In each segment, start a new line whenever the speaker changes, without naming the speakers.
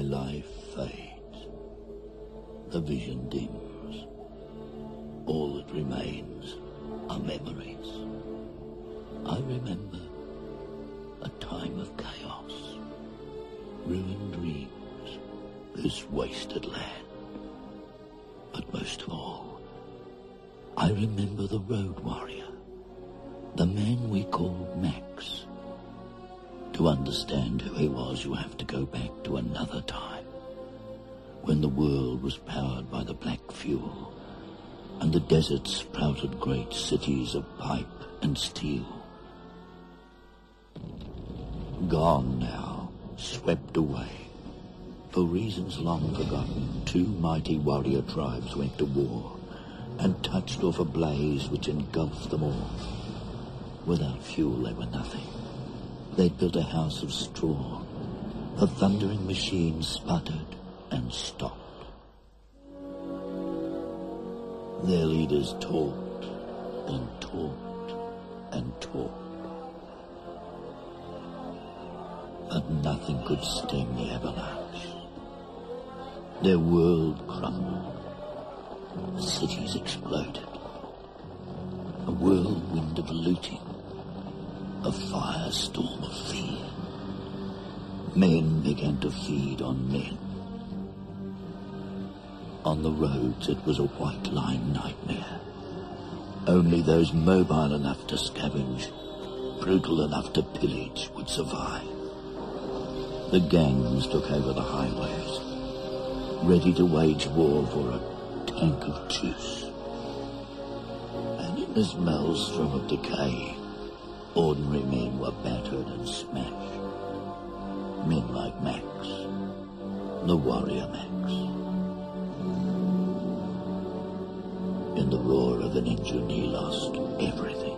my life fades, the vision dims. All that remains are memories. I remember a time of chaos, ruined dreams, this wasted land. But most of all, I remember the road warrior, the man we called Max. To understand who he was, you have to go back to another time, when the world was powered by the black fuel, and the desert sprouted great cities of pipe and steel. Gone now, swept away. For reasons long forgotten, two mighty warrior tribes went to war and touched off a blaze which engulfed them all. Without fuel, they were nothing. They'd built a house of straw. The thundering machine sputtered and stopped. Their leaders talked and talked and talked. But nothing could stem the avalanche. Their world crumbled. Cities exploded. A whirlwind of looting. A firestorm of fear. Men began to feed on men. On the roads it was a white line nightmare. Only those mobile enough to scavenge, brutal enough to pillage, would survive. The gangs took over the highways, ready to wage war for a tank of juice. And in this maelstrom of decay, ordinary men were battered and smashed. Men like Max, the warrior Max. In the roar of an engine, he lost everything.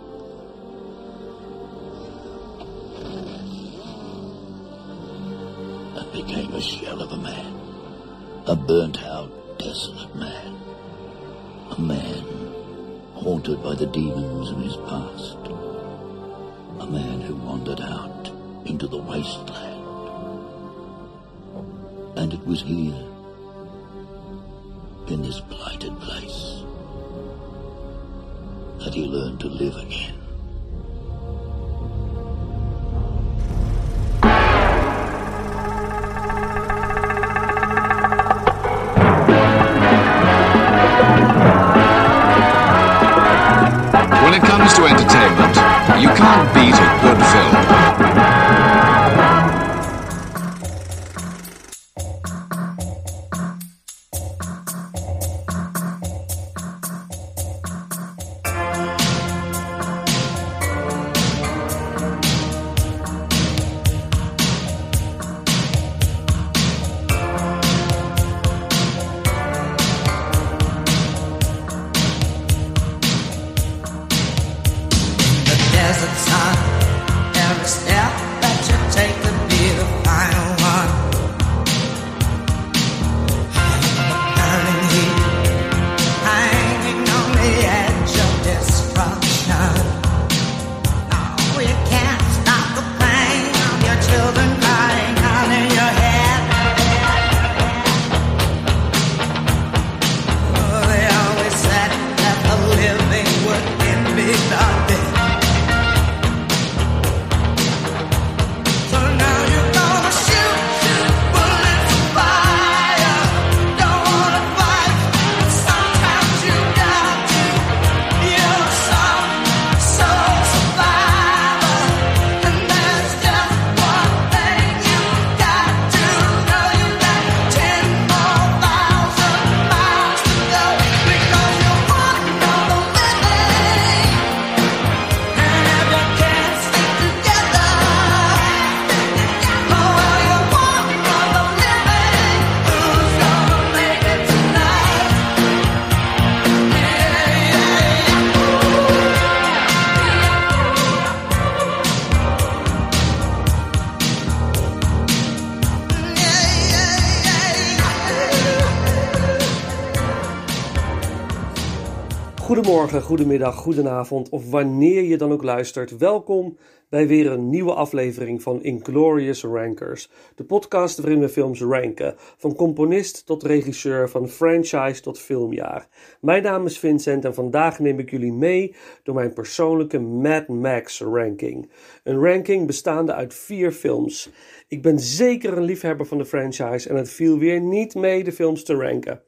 And became a shell of a man. A burnt out, desolate man. A man haunted by the demons of his past. Wandered out into the wasteland. And it was here, in this blighted place, that he learned to live again.
Goedemorgen, goedemiddag, goedenavond of wanneer je dan ook luistert. Welkom
bij weer een nieuwe aflevering van Inglorious Rankers, de podcast waarin we films ranken, van componist tot regisseur, van franchise tot filmjaar. Mijn naam is Vincent en vandaag neem ik jullie mee door mijn persoonlijke Mad Max ranking. Een ranking bestaande uit vier films. Ik ben zeker een liefhebber van de franchise en het viel weer niet mee de films te ranken.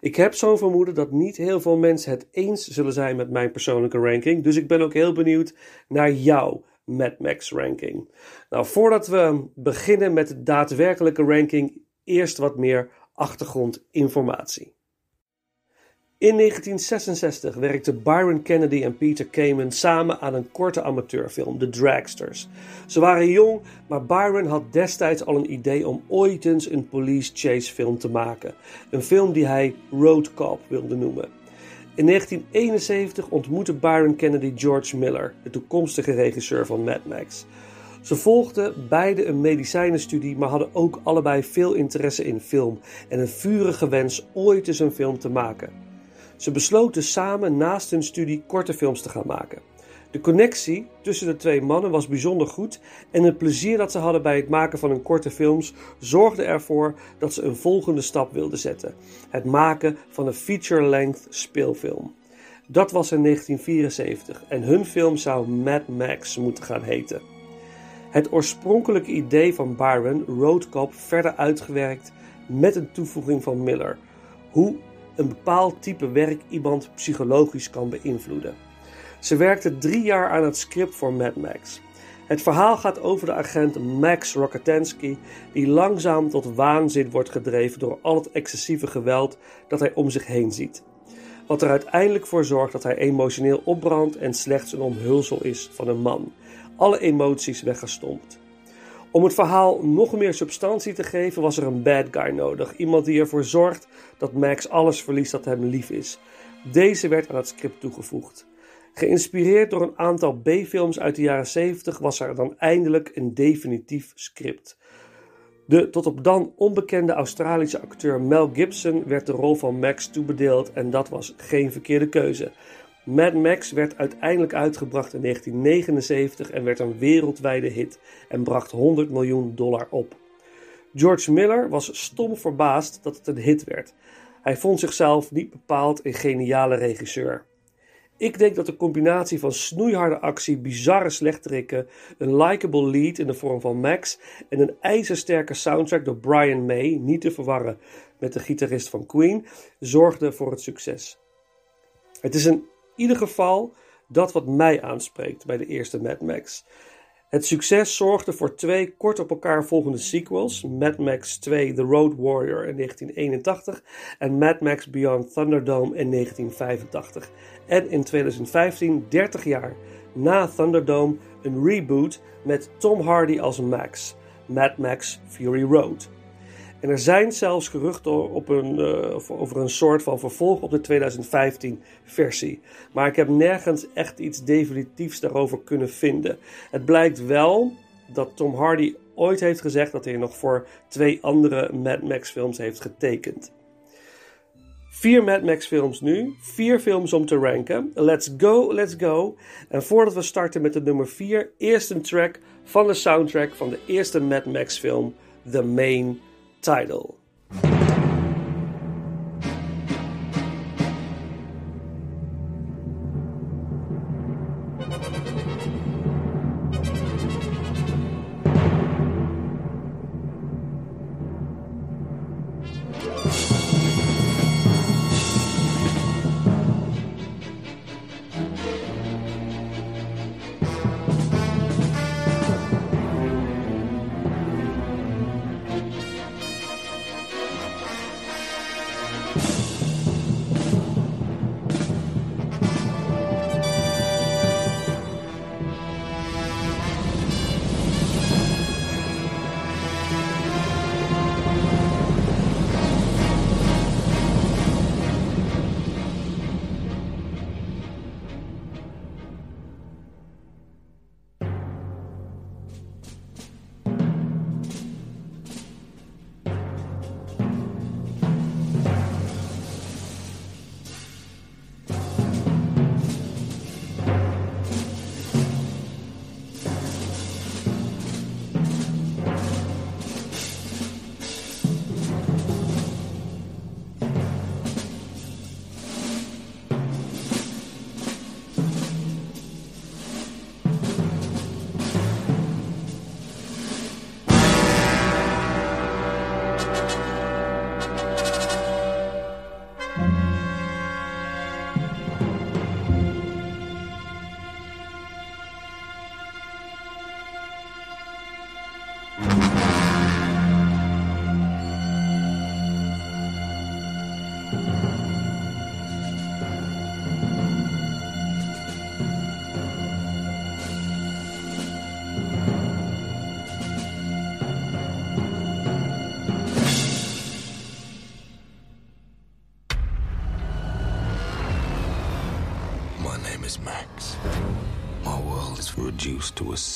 Ik heb zo'n vermoeden dat niet heel veel mensen het eens zullen zijn met mijn persoonlijke ranking, dus ik ben ook heel benieuwd naar jouw Mad Max ranking. Nou, voordat we beginnen met de daadwerkelijke ranking, eerst wat meer achtergrondinformatie. In 1966 werkten Byron Kennedy en Peter Kamen samen aan een korte amateurfilm, The Dragsters. Ze waren jong, maar Byron had destijds al een idee om ooit eens een police chase film te maken. Een film die hij Road Cop wilde noemen. In 1971 ontmoette Byron Kennedy George Miller, de toekomstige regisseur van Mad Max. Ze volgden beide een medicijnenstudie, maar hadden ook allebei veel interesse in film en een vurige wens ooit eens een film te maken. Ze besloten samen naast hun studie korte films te gaan maken. De connectie tussen de twee mannen was bijzonder goed en het plezier dat ze hadden bij het maken van hun korte films zorgde ervoor dat ze een volgende stap wilden zetten: het maken van een feature-length speelfilm. Dat was in 1974 en hun film zou Mad Max moeten gaan heten. Het oorspronkelijke idee van Byron, Road Cop, verder uitgewerkt met een toevoeging van Miller. Hoe een bepaald type werk iemand psychologisch kan beïnvloeden. Ze werkte drie jaar aan het script voor Mad Max. Het verhaal gaat over de agent Max Rokatansky, die langzaam tot waanzin wordt gedreven door al het excessieve geweld dat hij om zich heen ziet. Wat er uiteindelijk voor zorgt dat hij emotioneel opbrandt en slechts een omhulsel is van een man. Alle emoties weggestompt. Om het verhaal nog meer substantie te geven was er een bad guy nodig. Iemand die ervoor zorgt dat Max alles verliest dat hem lief is. Deze werd aan het script toegevoegd. Geïnspireerd door een aantal B-films uit de jaren 70 was er dan eindelijk een definitief script. De tot op dan onbekende Australische acteur Mel Gibson werd de rol van Max toebedeeld en dat was geen verkeerde keuze. Mad Max werd uiteindelijk uitgebracht in 1979 en werd een wereldwijde hit en bracht 100 miljoen dollar op. George Miller was stom verbaasd dat het een hit werd. Hij vond zichzelf niet bepaald een geniale regisseur. Ik denk dat de combinatie van snoeiharde actie, bizarre slechterikken, een likable lead in de vorm van Max en een ijzersterke soundtrack door Brian May, niet te verwarren met de gitarist van Queen, zorgde voor het succes. Het is in ieder geval dat wat mij aanspreekt bij de eerste Mad Max. Het succes zorgde voor twee kort op elkaar volgende sequels: Mad Max 2 The Road Warrior in 1981 en Mad Max Beyond Thunderdome in 1985. En in 2015, 30 jaar na Thunderdome, een reboot met Tom Hardy als Max, Mad Max Fury Road. En er zijn zelfs geruchten op een, uh, over een soort van vervolg op de 2015 versie. Maar ik heb nergens echt iets definitiefs daarover kunnen vinden. Het blijkt wel dat Tom Hardy ooit heeft gezegd dat hij nog voor twee andere Mad Max films heeft getekend. Vier Mad Max films nu, vier films om te ranken. Let's go, let's go. En voordat we starten met de nummer 4, eerst een track van de soundtrack van de eerste Mad Max film, The Main Title.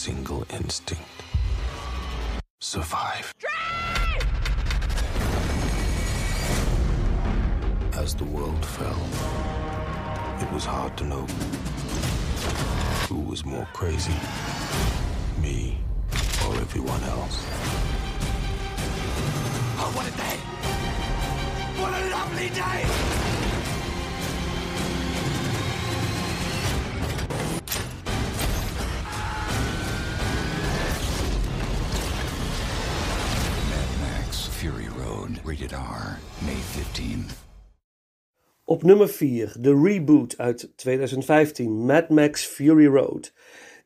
Single instinct survive. As the world fell, it was hard to know who was more crazy, me or everyone else.
Oh, what a day! What a lovely day!
Rated R, May 15.
Op nummer 4, de reboot uit 2015, Mad Max Fury Road.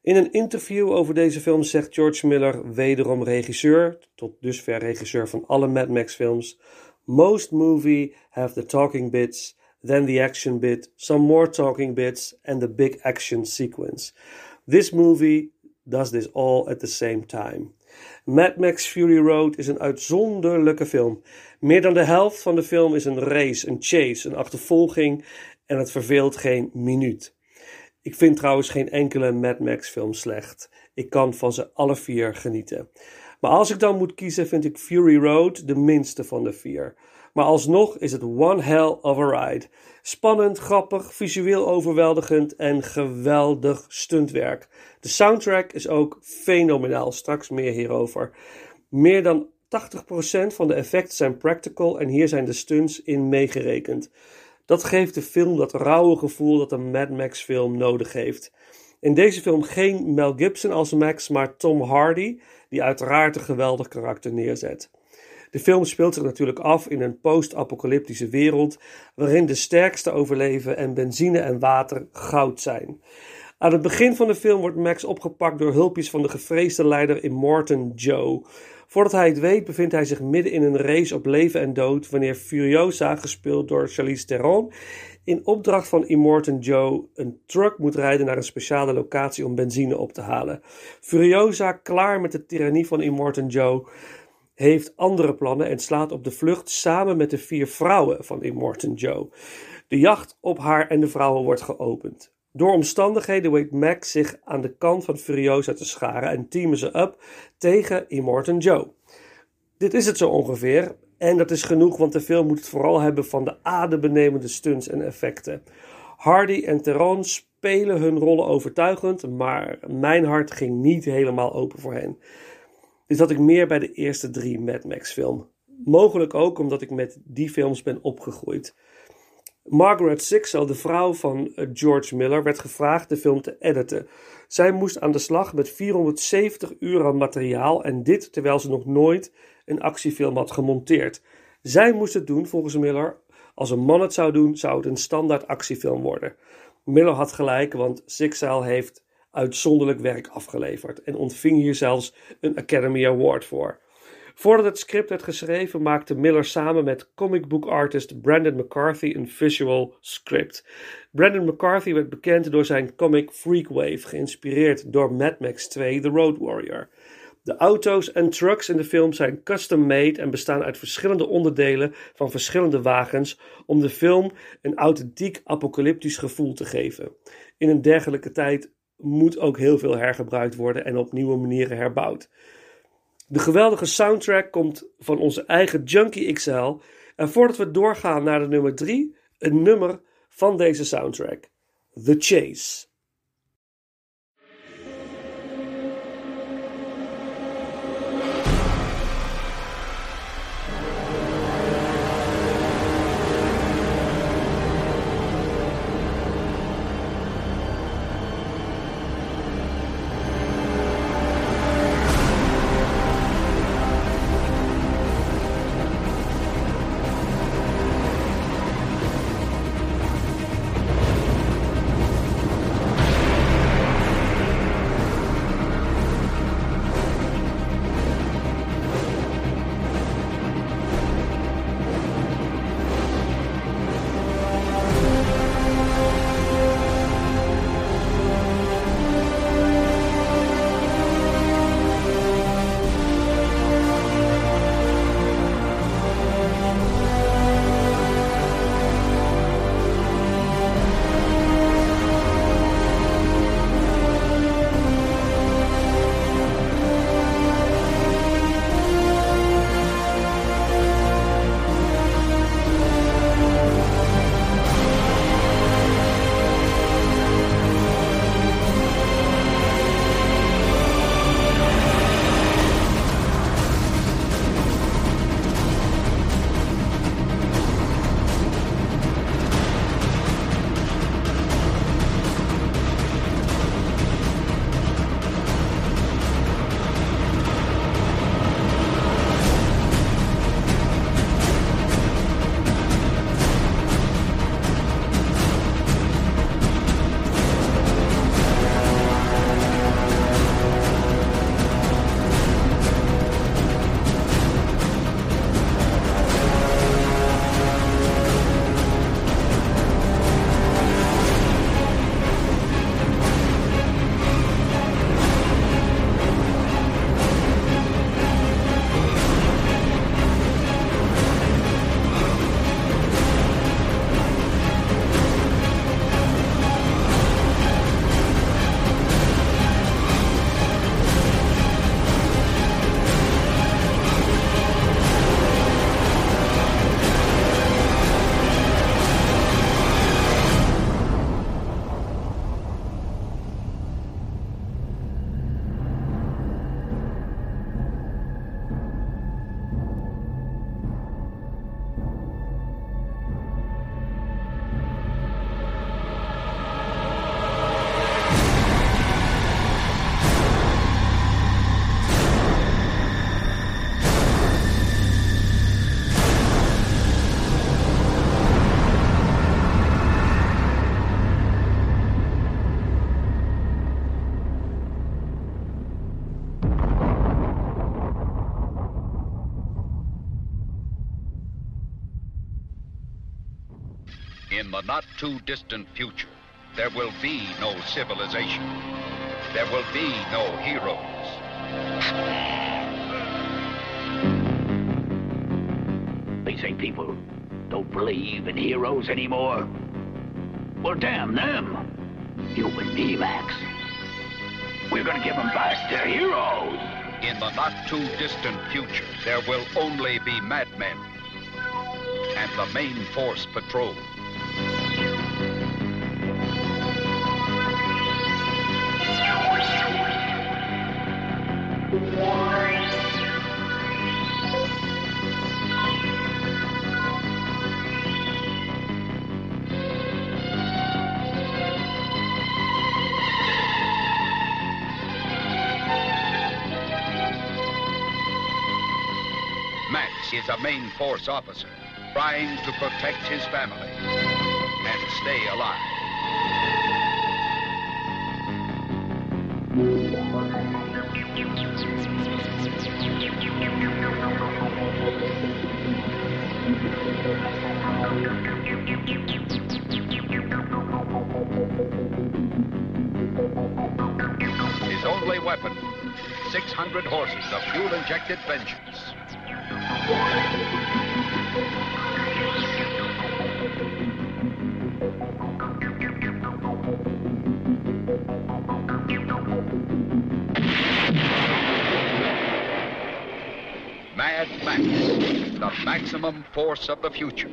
In een interview over deze film zegt George Miller, wederom regisseur, tot dusver regisseur van alle Mad Max films, Most movie have the talking bits, then the action bit, some more talking bits, and the big action sequence. This movie does this all at the same time. Mad Max Fury Road is een uitzonderlijke film. Meer dan de helft van de film is een race, een chase, een achtervolging en het verveelt geen minuut. Ik vind trouwens geen enkele Mad Max film slecht. Ik kan van ze alle vier genieten. Maar als ik dan moet kiezen, vind ik Fury Road de minste van de vier. Maar alsnog is het one hell of a ride. Spannend, grappig, visueel overweldigend en geweldig stuntwerk. De soundtrack is ook fenomenaal, straks meer hierover. Meer dan 80% van de effecten zijn practical en hier zijn de stunts in meegerekend. Dat geeft de film dat rauwe gevoel dat een Mad Max film nodig heeft. In deze film geen Mel Gibson als Max, maar Tom Hardy, die uiteraard een geweldig karakter neerzet. De film speelt zich natuurlijk af in een post-apocalyptische wereld waarin de sterkste overleven en benzine en water goud zijn. Aan het begin van de film wordt Max opgepakt door hulpjes van de gevreesde leider Immortan Joe. Voordat hij het weet bevindt hij zich midden in een race op leven en dood wanneer Furiosa, gespeeld door Charlize Theron, in opdracht van Immortan Joe een truck moet rijden naar een speciale locatie om benzine op te halen. Furiosa, klaar met de tirannie van Immortan Joe, heeft andere plannen en slaat op de vlucht samen met de vier vrouwen van Immortan Joe. De jacht op haar en de vrouwen wordt geopend. Door omstandigheden weet Max zich aan de kant van Furiosa te scharen en teamen ze up tegen Immortan Joe. Dit is het zo ongeveer en dat is genoeg, want de film moet het vooral hebben van de adembenemende stunts en effecten. Hardy en Theron spelen hun rollen overtuigend, maar mijn hart ging niet helemaal open voor hen. Dit had ik meer bij de eerste drie Mad Max film. Mogelijk ook omdat ik met die films ben opgegroeid. Margaret Sixel, de vrouw van eh, George Miller, werd gevraagd de film te editen. Zij moest aan de slag met 470 uur aan materiaal en dit terwijl ze nog nooit een actiefilm had gemonteerd. Zij moest het doen volgens Miller. Als een man het zou doen, zou het een standaard actiefilm worden. Miller had gelijk, want Sixel heeft uitzonderlijk werk afgeleverd en ontving hier zelfs een Academy Award voor. Voordat het script werd geschreven, maakte Miller samen met comic book artist Brandon McCarthy een visual script. Brandon McCarthy werd bekend door zijn comic Freakwave, geïnspireerd door Mad Max 2 The Road Warrior. De auto's en trucks in de film zijn custom-made en bestaan uit verschillende onderdelen van verschillende wagens om de film een authentiek apocalyptisch gevoel te geven. In een dergelijke tijd moet ook heel veel hergebruikt worden en op nieuwe manieren herbouwd. De geweldige soundtrack komt van onze eigen Junkie XL. En voordat we doorgaan naar de nummer 3, een nummer van deze soundtrack: The Chase.
In the not too distant future, there will be no civilization. There will be no heroes.
They say people don't believe in heroes anymore. Well, damn them. You and me, Max. We're gonna give them back their heroes.
In the not too distant future, there will only be madmen and the main force patrol. Is a main force officer trying to protect his family and stay alive. His only weapon 600 horses of fuel injected vengeance. Mad Max, the maximum force of the future.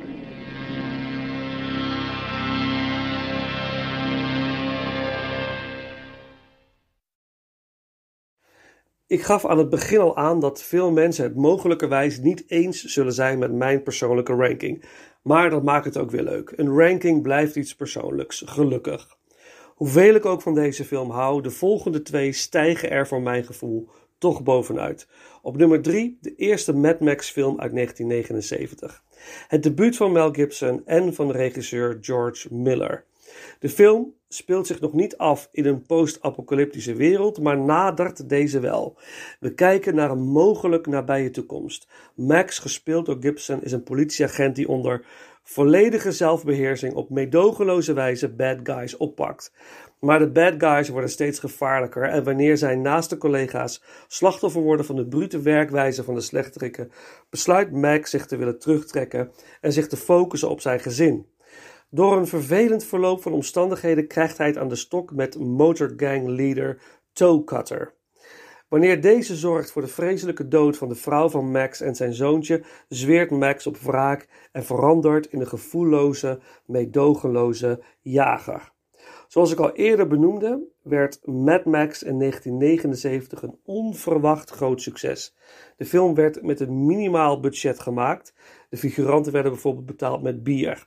Ik gaf aan het begin al aan dat veel mensen het mogelijkerwijs niet eens zullen zijn met mijn persoonlijke ranking. Maar dat maakt het ook weer leuk. Een ranking blijft iets persoonlijks, gelukkig. Hoeveel ik ook van deze film hou, de volgende twee stijgen er voor mijn gevoel toch bovenuit. Op nummer 3 de eerste Mad Max film uit 1979. Het debuut van Mel Gibson en van regisseur George Miller. De film speelt zich nog niet af in een post-apocalyptische wereld, maar nadert deze wel. We kijken naar een mogelijk nabije toekomst. Max, gespeeld door Gibson, is een politieagent die onder volledige zelfbeheersing op meedogenloze wijze bad guys oppakt. Maar de bad guys worden steeds gevaarlijker en wanneer zijn naaste collega's slachtoffer worden van de brute werkwijze van de slechterikken, besluit Max zich te willen terugtrekken en zich te focussen op zijn gezin. Door een vervelend verloop van omstandigheden krijgt hij het aan de stok met motorgang leader Toe Cutter. Wanneer deze zorgt voor de vreselijke dood van de vrouw van Max en zijn zoontje, zweert Max op wraak en verandert in een gevoelloze, meedogenloze jager. Zoals ik al eerder benoemde, werd Mad Max in 1979 een onverwacht groot succes. De film werd met een minimaal budget gemaakt. De figuranten werden bijvoorbeeld betaald met bier.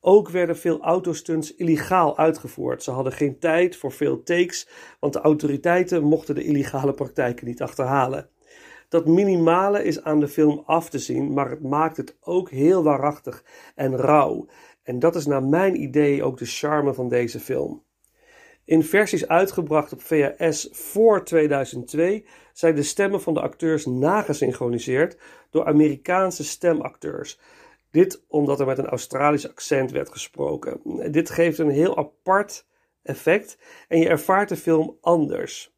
Ook werden veel autostunts illegaal uitgevoerd. Ze hadden geen tijd voor veel takes, want de autoriteiten mochten de illegale praktijken niet achterhalen. Dat minimale is aan de film af te zien, maar het maakt het ook heel waarachtig en rauw. En dat is naar mijn idee ook de charme van deze film. In versies uitgebracht op VHS voor 2002 zijn de stemmen van de acteurs nagesynchroniseerd door Amerikaanse stemacteurs. Dit omdat er met een Australisch accent werd gesproken. Dit geeft een heel apart effect en je ervaart de film anders.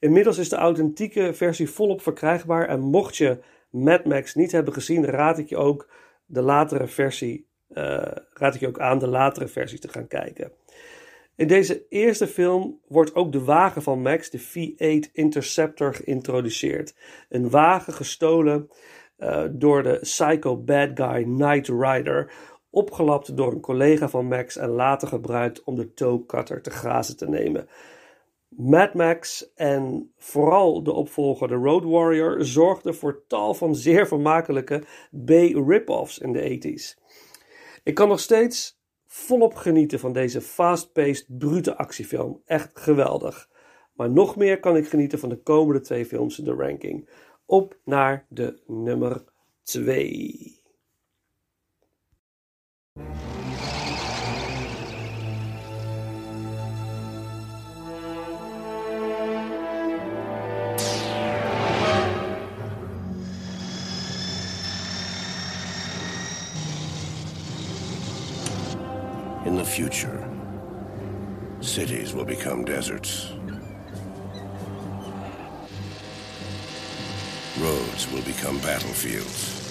Inmiddels is de authentieke versie volop verkrijgbaar en mocht je Mad Max niet hebben gezien, raad ik je ook de latere versie, eh, raad ik je ook aan de latere versie te gaan kijken. In deze eerste film wordt ook de wagen van Max, de V8 Interceptor, geïntroduceerd. Een wagen gestolen uh, door de psycho bad guy Knight Rider, opgelapt door een collega van Max en later gebruikt om de toe cutter te grazen te nemen. Mad Max en vooral de opvolger The Road Warrior zorgden voor tal van zeer vermakelijke B-rip-offs in de 80s. Ik kan nog steeds volop genieten van deze fast-paced, brute actiefilm. Echt geweldig. Maar nog meer kan ik genieten van de komende twee films in de ranking. Op naar de nummer 2.
In the future, cities will become deserts. Roads will become battlefields.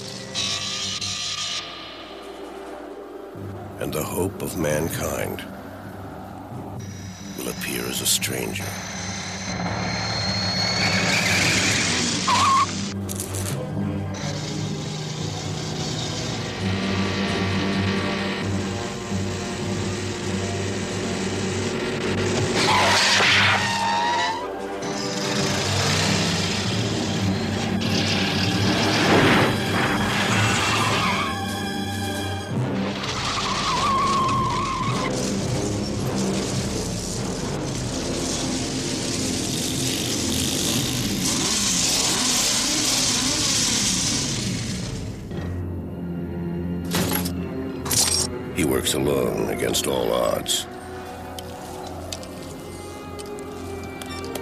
And the hope of mankind will appear as a stranger. Works alone against all odds.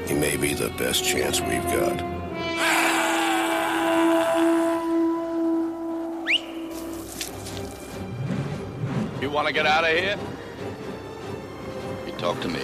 He may be the best chance we've got.
You want to get out of here?
You talk to me.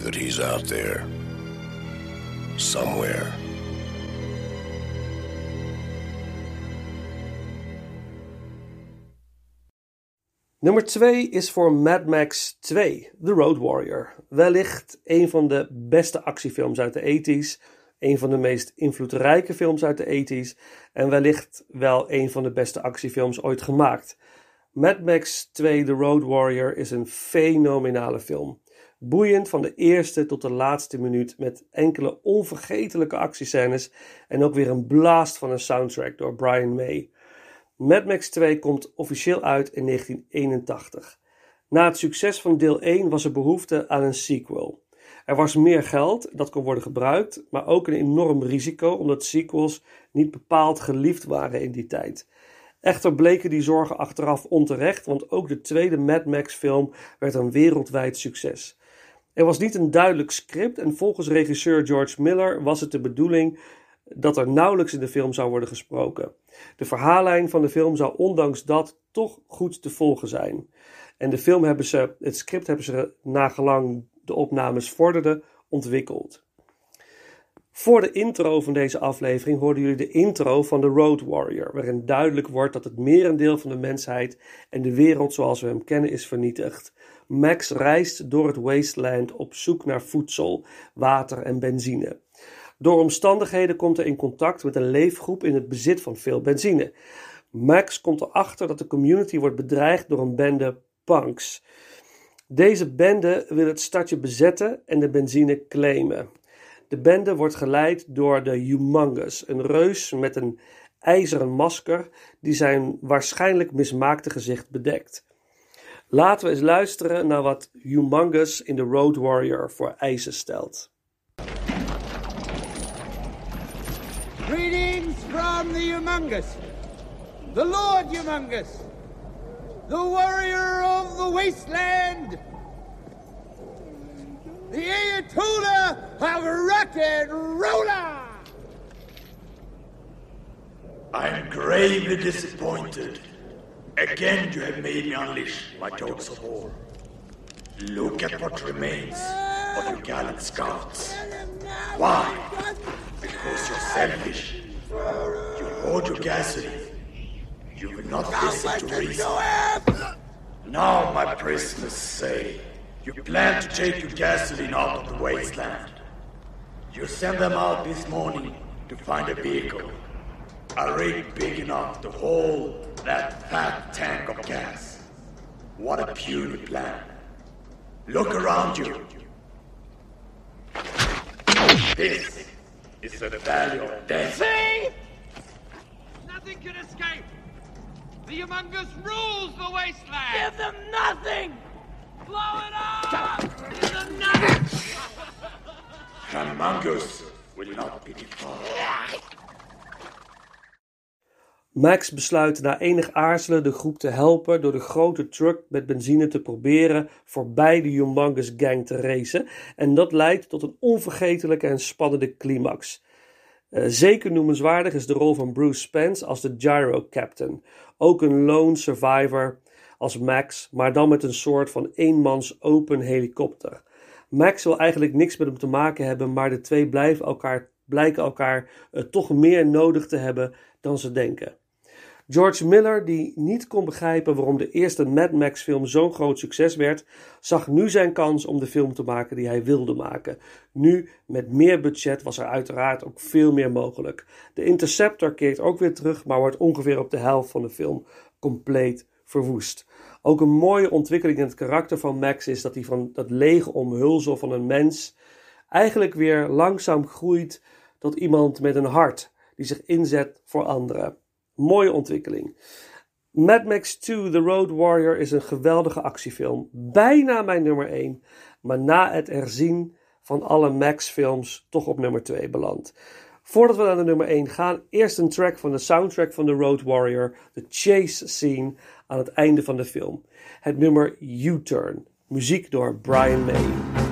That he's out there. Somewhere.
Nummer 2 is voor Mad Max 2, The Road Warrior. Wellicht een van de beste actiefilms uit de 80s, een van de meest invloedrijke films uit de 80s en wellicht wel een van de beste actiefilms ooit gemaakt. Mad Max 2 The Road Warrior is een fenomenale film. Boeiend van de eerste tot de laatste minuut met enkele onvergetelijke actiescènes en ook weer een blast van een soundtrack door Brian May. Mad Max 2 komt officieel uit in 1981. Na het succes van deel 1 was er behoefte aan een sequel. Er was meer geld dat kon worden gebruikt, maar ook een enorm risico omdat sequels niet bepaald geliefd waren in die tijd. Echter bleken die zorgen achteraf onterecht, want ook de tweede Mad Max film werd een wereldwijd succes. Er was niet een duidelijk script en volgens regisseur George Miller was het de bedoeling dat er nauwelijks in de film zou worden gesproken. De verhaallijn van de film zou ondanks dat toch goed te volgen zijn. En de film hebben ze, het script hebben ze nagelang de opnames vorderden ontwikkeld. Voor de intro van deze aflevering hoorden jullie de intro van The Road Warrior, waarin duidelijk wordt dat het merendeel van de mensheid en de wereld zoals we hem kennen is vernietigd. Max reist door het wasteland op zoek naar voedsel, water en benzine. Door omstandigheden komt hij in contact met een leefgroep in het bezit van veel benzine. Max komt erachter dat de community wordt bedreigd door een bende punks. Deze bende wil het stadje bezetten en de benzine claimen. De bende wordt geleid door de Humongous, een reus met een ijzeren masker die zijn waarschijnlijk mismaakte gezicht bedekt. Laten we eens luisteren naar wat Humongous in The Road Warrior voor eisen stelt.
Greetings from the Humongous, the Lord Humongous, the warrior of the wasteland, the Ayatollah of rock and roller.
I am gravely disappointed. Again, you have made me unleash my dogs of war. Look at what remains of your gallant scouts. Why? Because you're selfish. You hoard your gasoline. You will not listen to reason. Now, my prisoners say, you plan to take your gasoline out of the wasteland. You sent them out this morning to find a vehicle. A rig big enough to hold that fat tank of gas. What a puny plan. Look around you. This is the valley of death.
See? Nothing can escape. The Humongous rules the wasteland. Give them nothing. Blow it up. Give them nothing.
Humongous will not be defeated.
Max besluit na enig aarzelen de groep te helpen door de grote truck met benzine te proberen voorbij de Humongous Gang te racen. En dat leidt tot een onvergetelijke en spannende climax. Eh, zeker noemenswaardig is de rol van Bruce Spence als de Gyro Captain. Ook een lone survivor als Max, maar dan met een soort van eenmans open helikopter. Max wil eigenlijk niks met hem te maken hebben, maar de twee blijven elkaar, blijken elkaar eh, toch meer nodig te hebben dan ze denken. George Miller, die niet kon begrijpen waarom de eerste Mad Max film zo'n groot succes werd, zag nu zijn kans om de film te maken die hij wilde maken. Nu, met meer budget, was er uiteraard ook veel meer mogelijk. De Interceptor keert ook weer terug, maar wordt ongeveer op de helft van de film compleet verwoest. Ook een mooie ontwikkeling in het karakter van Max is dat hij van dat lege omhulsel van een mens eigenlijk weer langzaam groeit tot iemand met een hart die zich inzet voor anderen. Mooie ontwikkeling. Mad Max 2 The Road Warrior is een geweldige actiefilm. Bijna mijn nummer 1, maar na het erzien van alle Max-films toch op nummer 2 beland. Voordat we naar de nummer 1 gaan, eerst een track van de soundtrack van The Road Warrior, de chase scene aan het einde van de film. Het nummer U-Turn, muziek door Brian May.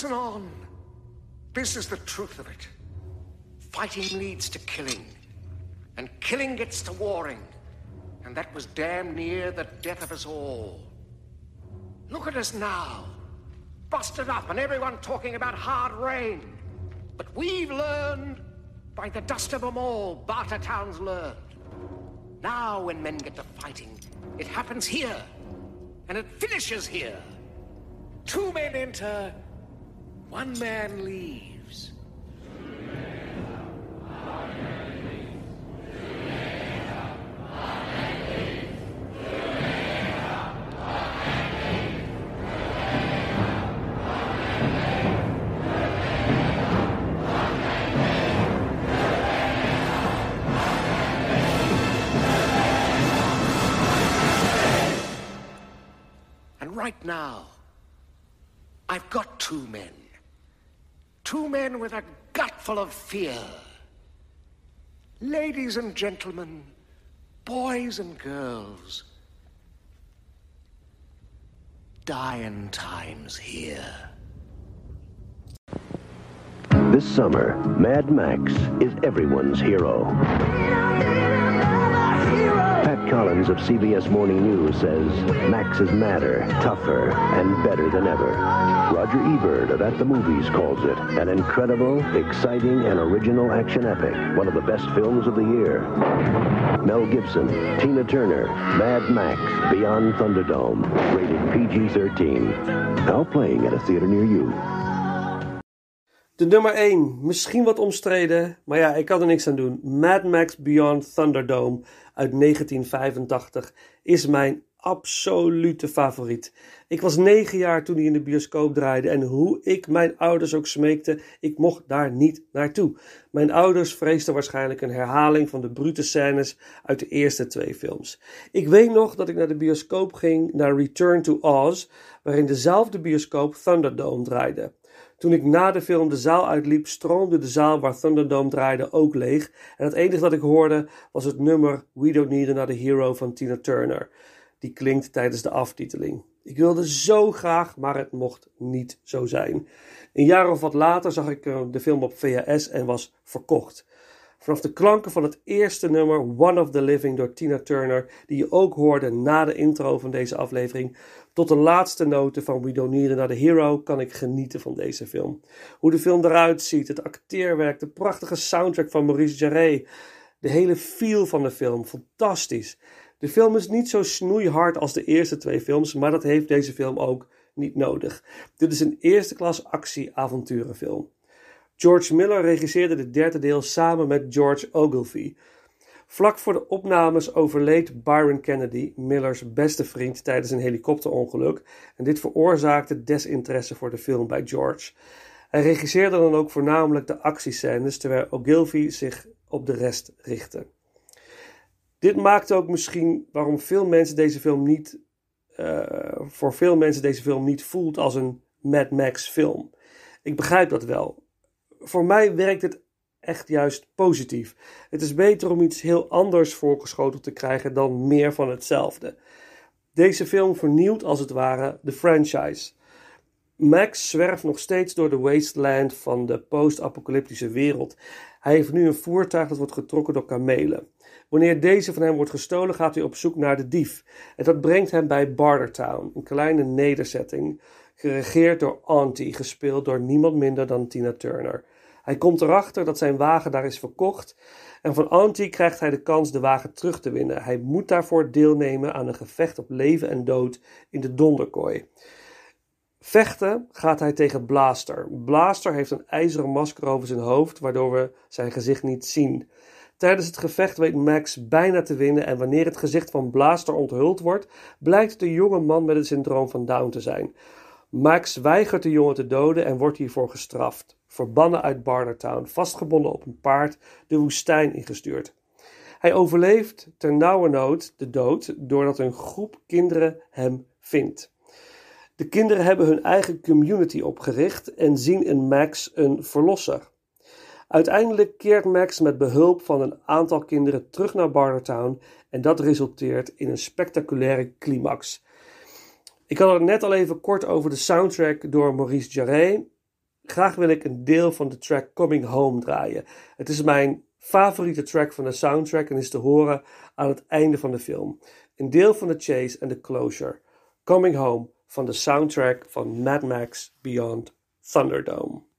Listen on. This is the truth of it. Fighting leads to killing, and killing gets to warring, and that was damn near the death of us all. Look at us now. Busted up, and everyone talking about hard rain. But we've learned, by the dust of them all, Bartertown's learned. Now, when men get to fighting, it happens here, and it finishes here. Two men enter, one man leaves. And right now, full of fear. Ladies and gentlemen, boys and girls, dying times here.
This summer, Mad Max is everyone's hero. Collins of CBS Morning News says Max is madder, tougher, and better than ever. Roger Ebert of At the Movies calls it an incredible, exciting, and original action epic, one of the best films of the year. Mel Gibson, Tina Turner, Mad Max, Beyond Thunderdome, rated PG-13. Now playing at a theater near you.
De nummer 1, misschien wat omstreden, maar ja, ik kan er niks aan doen. Mad Max Beyond Thunderdome uit 1985 is mijn absolute favoriet. Ik was 9 jaar toen hij in de bioscoop draaide en hoe ik mijn ouders ook smeekte, ik mocht daar niet naartoe. Mijn ouders vreesden waarschijnlijk een herhaling van de brute scènes uit de eerste twee films. Ik weet nog dat ik naar de bioscoop ging naar Return to Oz, waarin dezelfde bioscoop Thunderdome draaide. Toen ik na de film de zaal uitliep, stroomde de zaal waar Thunderdome draaide ook leeg. En het enige dat ik hoorde was het nummer We Don't Need Another Hero van Tina Turner. Die klinkt tijdens de aftiteling. Ik wilde zo graag, maar het mocht niet zo zijn. Een jaar of wat later zag ik eh, de film op VHS en was verkocht. Vanaf de klanken van het eerste nummer One of the Living door Tina Turner, die je ook hoorde na de intro van deze aflevering, tot de laatste noten van We Don't Need Another Hero kan ik genieten van deze film. Hoe de film eruit ziet, het acteerwerk, de prachtige soundtrack van Maurice Jarre, de hele feel van de film, fantastisch. De film is niet zo snoeihard als de eerste twee films, maar dat heeft deze film ook niet nodig. Dit is een eerste klas actie-avonturenfilm. George Miller regisseerde het derde deel samen met George Ogilvy. Vlak voor de opnames overleed Byron Kennedy, Millers beste vriend, tijdens een helikopterongeluk. En dit veroorzaakte desinteresse voor de film bij George. Hij regisseerde dan ook voornamelijk de actiescènes, terwijl Ogilvy zich op de rest richtte. Dit maakt ook misschien waarom veel mensen deze film niet, uh, voor veel mensen deze film niet voelt als een Mad Max film. Ik begrijp dat wel. Voor mij werkt het echt juist positief. Het is beter om iets heel anders voorgeschoteld te krijgen dan meer van hetzelfde. Deze film vernieuwt als het ware de franchise. Max zwerft nog steeds door de wasteland van de post-apocalyptische wereld. Hij heeft nu een voertuig dat wordt getrokken door kamelen. Wanneer deze van hem wordt gestolen, gaat hij op zoek naar de dief. En dat brengt hem bij Bartertown, een kleine nederzetting, geregeerd door Auntie, gespeeld door niemand minder dan Tina Turner. Hij komt erachter dat zijn wagen daar is verkocht en van Auntie krijgt hij de kans de wagen terug te winnen. Hij moet daarvoor deelnemen aan een gevecht op leven en dood in de donderkooi. Vechten gaat hij tegen Blaster. Blaster heeft een ijzeren masker over zijn hoofd, waardoor we zijn gezicht niet zien. Tijdens het gevecht weet Max bijna te winnen en wanneer het gezicht van Blaster onthuld wordt, blijkt de jonge man met het syndroom van Down te zijn. Max weigert de jongen te doden en wordt hiervoor gestraft. Verbannen uit Bartertown, vastgebonden op een paard, de woestijn ingestuurd. Hij overleeft ter nauwe nood de dood doordat een groep kinderen hem vindt. De kinderen hebben hun eigen community opgericht en zien in Max een verlosser. Uiteindelijk keert Max met behulp van een aantal kinderen terug naar Bartertown en dat resulteert in een spectaculaire climax. Ik had het net al even kort over de soundtrack door Maurice Jarre. Graag wil ik een deel van de track Coming Home draaien. Het is mijn favoriete track van de soundtrack en is te horen aan het einde van de film. Een deel van de chase en de closure. Coming Home van de soundtrack van Mad Max Beyond Thunderdome.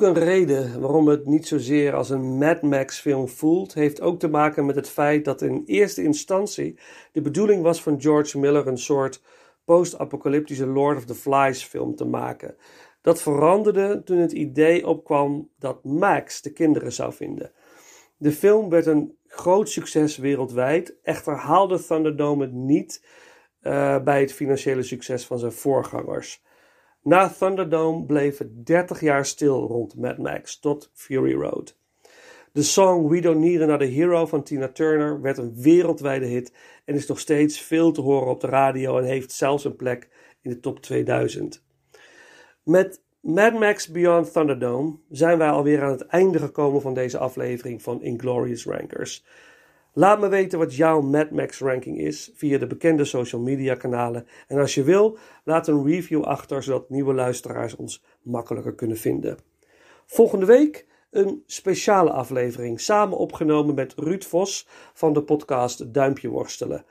Ook een reden waarom het niet zozeer als een Mad Max film voelt, heeft ook te maken met het feit dat in eerste instantie de bedoeling was van George Miller een soort post-apocalyptische Lord of the Flies film te maken. Dat veranderde toen het idee opkwam dat Max de kinderen zou vinden. De film werd een groot succes wereldwijd, echter haalde Thunderdome het niet uh, bij het financiële succes van zijn voorgangers. Na Thunderdome bleef het 30 jaar stil rond Mad Max tot Fury Road. De song We Don't Need Another Hero van Tina Turner werd een wereldwijde hit en is nog steeds veel te horen op de radio en heeft zelfs een plek in de top 2000. Met Mad Max Beyond Thunderdome zijn wij alweer aan het einde gekomen van deze aflevering van Inglorious Rankers. Laat me weten wat jouw Mad Max ranking is via de bekende social media kanalen. En als je wil, laat een review achter zodat nieuwe luisteraars ons makkelijker kunnen vinden. Volgende week een speciale aflevering, samen opgenomen met Ruud Vos van de podcast Duimpje Worstelen.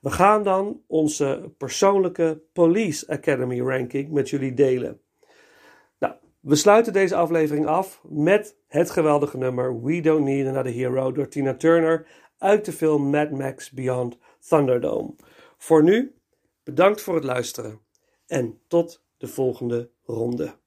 We gaan dan onze persoonlijke Police Academy ranking met jullie delen. Nou, we sluiten deze aflevering af met het geweldige nummer We Don't Need Another Hero door Tina Turner uit de film Mad Max Beyond Thunderdome. Voor nu, bedankt voor het luisteren en tot de volgende ronde.